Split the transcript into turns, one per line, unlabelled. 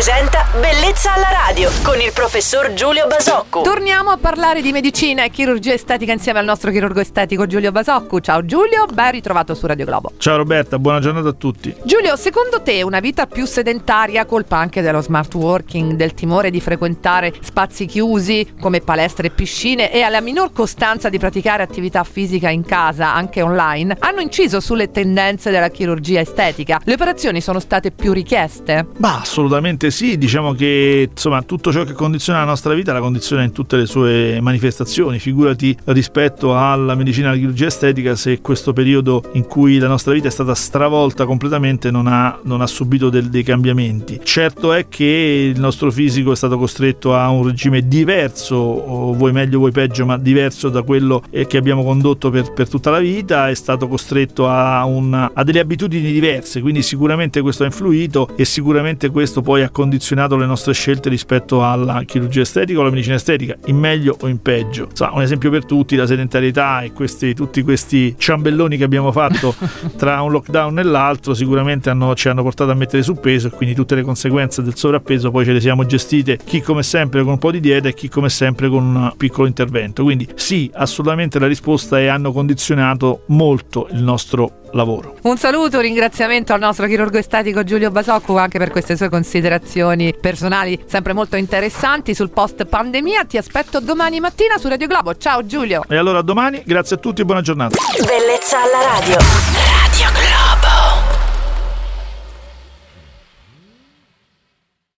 presenta Bellezza alla radio con il professor Giulio Basocco.
Torniamo a parlare di medicina e chirurgia estetica insieme al nostro chirurgo estetico Giulio Basocco. Ciao Giulio, ben ritrovato su Radio Globo.
Ciao Roberta, buona giornata a tutti.
Giulio, secondo te una vita più sedentaria, colpa anche dello smart working, del timore di frequentare spazi chiusi come palestre e piscine e alla minor costanza di praticare attività fisica in casa, anche online, hanno inciso sulle tendenze della chirurgia estetica? Le operazioni sono state più richieste?
Ma assolutamente sì, diciamo che insomma tutto ciò che condiziona la nostra vita la condiziona in tutte le sue manifestazioni, figurati rispetto alla medicina e alla chirurgia estetica se questo periodo in cui la nostra vita è stata stravolta completamente non ha, non ha subito del, dei cambiamenti. Certo è che il nostro fisico è stato costretto a un regime diverso, vuoi meglio vuoi peggio, ma diverso da quello eh, che abbiamo condotto per, per tutta la vita, è stato costretto a, un, a delle abitudini diverse, quindi sicuramente questo ha influito e sicuramente questo poi ha condizionato le nostre scelte rispetto alla chirurgia estetica o alla medicina estetica, in meglio o in peggio. Insomma, un esempio per tutti, la sedentarietà e questi, tutti questi ciambelloni che abbiamo fatto tra un lockdown e l'altro sicuramente hanno, ci hanno portato a mettere su peso e quindi tutte le conseguenze del sovrappeso poi ce le siamo gestite chi come sempre con un po' di dieta e chi come sempre con un piccolo intervento. Quindi sì, assolutamente la risposta è hanno condizionato molto il nostro lavoro.
Un saluto, un ringraziamento al nostro chirurgo estetico Giulio Basocco anche per queste sue considerazioni personali sempre molto interessanti sul post pandemia. Ti aspetto domani mattina su Radio Globo. Ciao Giulio.
E allora a domani, grazie a tutti e buona giornata.
Bellezza alla radio.